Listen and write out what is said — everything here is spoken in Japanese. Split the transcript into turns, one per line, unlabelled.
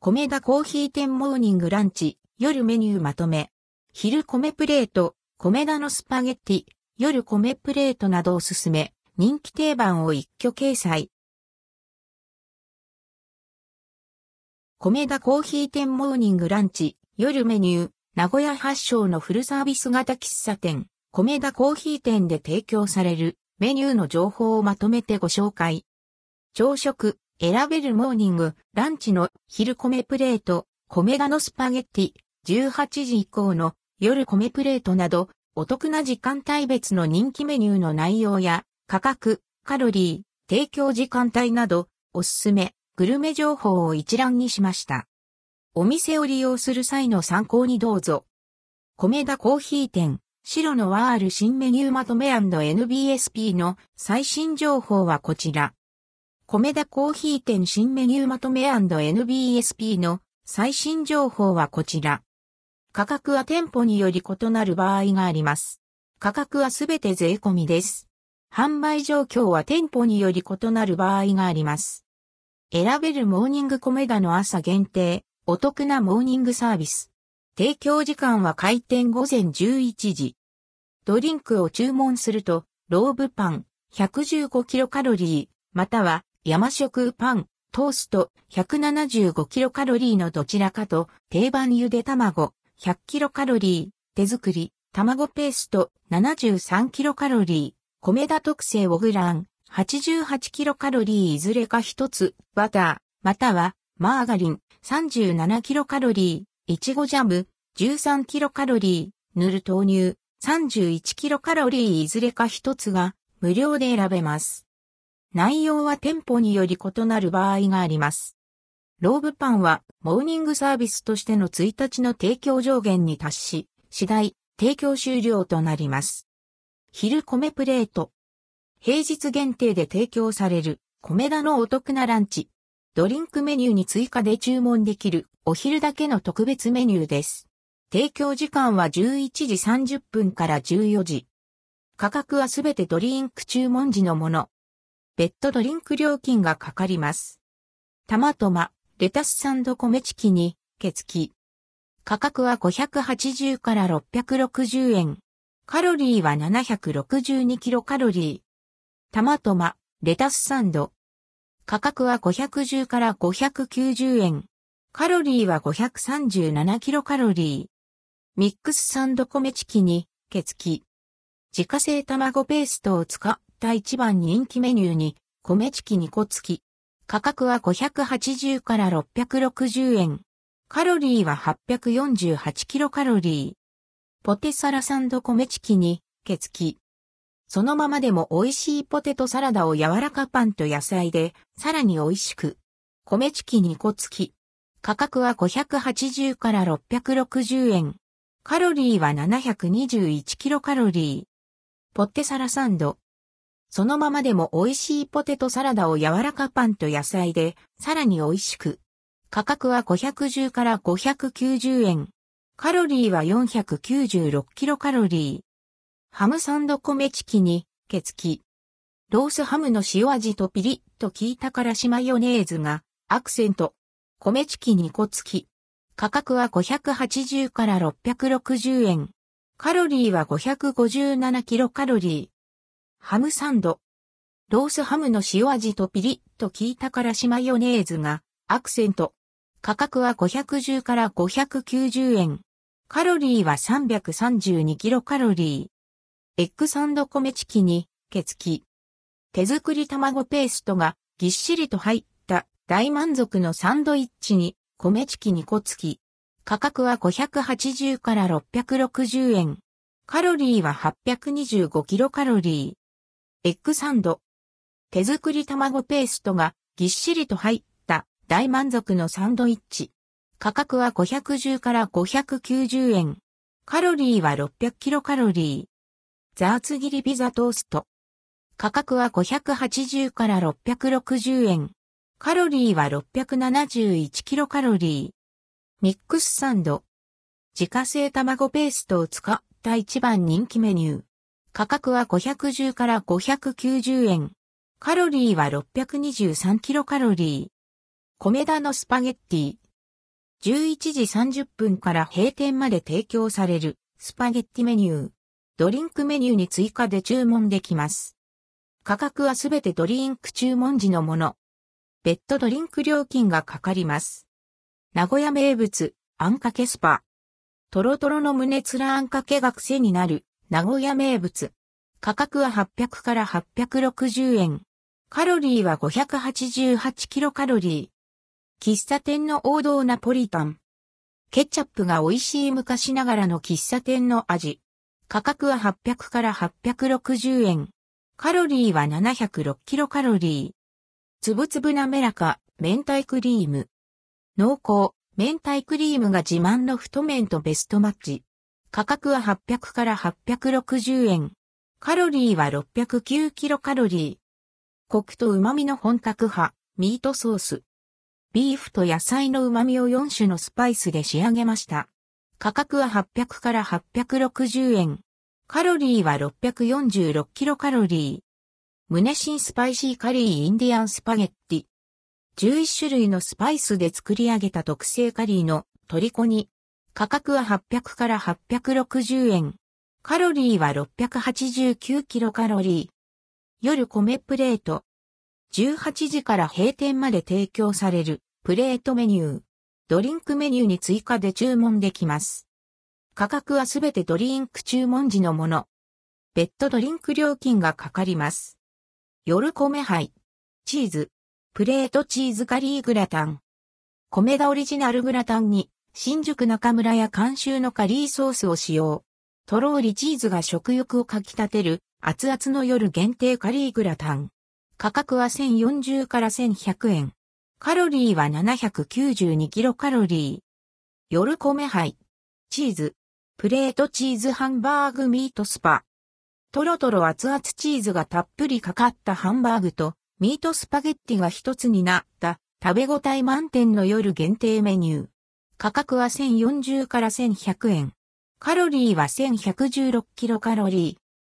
米田コーヒー店モーニングランチ、夜メニューまとめ。昼米プレート、米田のスパゲッティ、夜米プレートなどを進め、人気定番を一挙掲載。米田コーヒー店モーニングランチ、夜メニュー、名古屋発祥のフルサービス型喫茶店、米田コーヒー店で提供されるメニューの情報をまとめてご紹介。朝食、選べるモーニング、ランチの昼米プレート、米田のスパゲッティ、18時以降の夜米プレートなど、お得な時間帯別の人気メニューの内容や、価格、カロリー、提供時間帯など、おすすめ、グルメ情報を一覧にしました。お店を利用する際の参考にどうぞ。米田コーヒー店、白のワール新メニューまとめ &NBSP の最新情報はこちら。米田コーヒー店新メニューまとめ &NBSP の最新情報はこちら。価格は店舗により異なる場合があります。価格はすべて税込みです。販売状況は店舗により異なる場合があります。選べるモーニング米田の朝限定、お得なモーニングサービス。提供時間は開店午前11時。ドリンクを注文すると、ローブパン115キロカロリー、または山食パン、トースト175キロカロリーのどちらかと定番ゆで卵100キロカロリー、手作り、卵ペースト73キロカロリー、米田特製オグラン88キロカロリーいずれか一つ、バター、またはマーガリン37キロカロリー、いちごジャム13キロカロリー、塗る豆乳31キロカロリーいずれか一つが無料で選べます。内容は店舗により異なる場合があります。ローブパンはモーニングサービスとしての1日の提供上限に達し、次第提供終了となります。昼米プレート。平日限定で提供される米田のお得なランチ。ドリンクメニューに追加で注文できるお昼だけの特別メニューです。提供時間は11時30分から14時。価格はすべてドリンク注文時のもの。別途ドドリンク料金がかかります。タマトマ、レタスサンド米チキに、ケツキ。価格は580から660円。カロリーは762キロカロリー。タマトマ、レタスサンド。価格は510から590円。カロリーは537キロカロリー。ミックスサンド米チキに、ケツキ。自家製卵ペーストを使った一番人気メニューに、米チキ2個付き。価格は580から660円。カロリーは848キロカロリー。ポテサラサンド米チキに、ケツキ。そのままでも美味しいポテトサラダを柔らかパンと野菜で、さらに美味しく。米チキ2個付き。価格は580から660円。カロリーは721キロカロリー。ポテサラサンド。そのままでも美味しいポテトサラダを柔らかパンと野菜で、さらに美味しく。価格は510から590円。カロリーは496キロカロリー。ハムサンド米チキに、ケツキ。ロースハムの塩味とピリッと効いたからしマヨネーズが、アクセント。米チキ2個付き。価格は580から660円。カロリーは557キロカロリー。ハムサンド。ロースハムの塩味とピリッと効いたからしマヨネーズがアクセント。価格は510から590円。カロリーは332キロカロリー。エッグサンドコメチキ2個付き。手作り卵ペーストがぎっしりと入った大満足のサンドイッチにコメチキ2個付き。価格は580から660円。カロリーは825キロカロリー。エッグサンド。手作り卵ペーストがぎっしりと入った大満足のサンドイッチ。価格は510から590円。カロリーは600キロカロリー。ザーツ切りピザトースト。価格は580から660円。カロリーは671キロカロリー。ミックスサンド。自家製卵ペーストを使った一番人気メニュー。価格は510から590円。カロリーは623キロカロリー。米田のスパゲッティ。11時30分から閉店まで提供されるスパゲッティメニュー。ドリンクメニューに追加で注文できます。価格はすべてドリンク注文時のもの。別途ドリンク料金がかかります。名古屋名物、あんかけスパ。トロトロの胸つらあんかけが癖になる、名古屋名物。価格は800から860円。カロリーは588キロカロリー。喫茶店の王道ナポリタン。ケチャップが美味しい昔ながらの喫茶店の味。価格は800から860円。カロリーは706キロカロリー。つぶつぶ滑らか、明太クリーム。濃厚、明太クリームが自慢の太麺とベストマッチ。価格は800から860円。カロリーは609キロカロリー。コクと旨味の本格派、ミートソース。ビーフと野菜の旨味を4種のスパイスで仕上げました。価格は800から860円。カロリーは646キロカロリー。胸新スパイシーカリーインディアンスパゲッティ。11種類のスパイスで作り上げた特製カリーの虜に。価格は800から860円。カロリーは689キロカロリー。夜米プレート。18時から閉店まで提供されるプレートメニュー。ドリンクメニューに追加で注文できます。価格はすべてドリンク注文時のもの。別途ドリンク料金がかかります。夜米杯。チーズ。プレートチーズカリーグラタン。米田オリジナルグラタンに新宿中村屋監修のカリーソースを使用。とろーりチーズが食欲をかき立てる熱々の夜限定カリーグラタン。価格は1040から1100円。カロリーは792キロカロリー。夜米杯。チーズ。プレートチーズハンバーグミートスパ。トロトロ熱々チーズがたっぷりかかったハンバーグとミートスパゲッティが一つになった食べ応え満点の夜限定メニュー。価格は1040から1100円。カロリーは1116キロカロリー。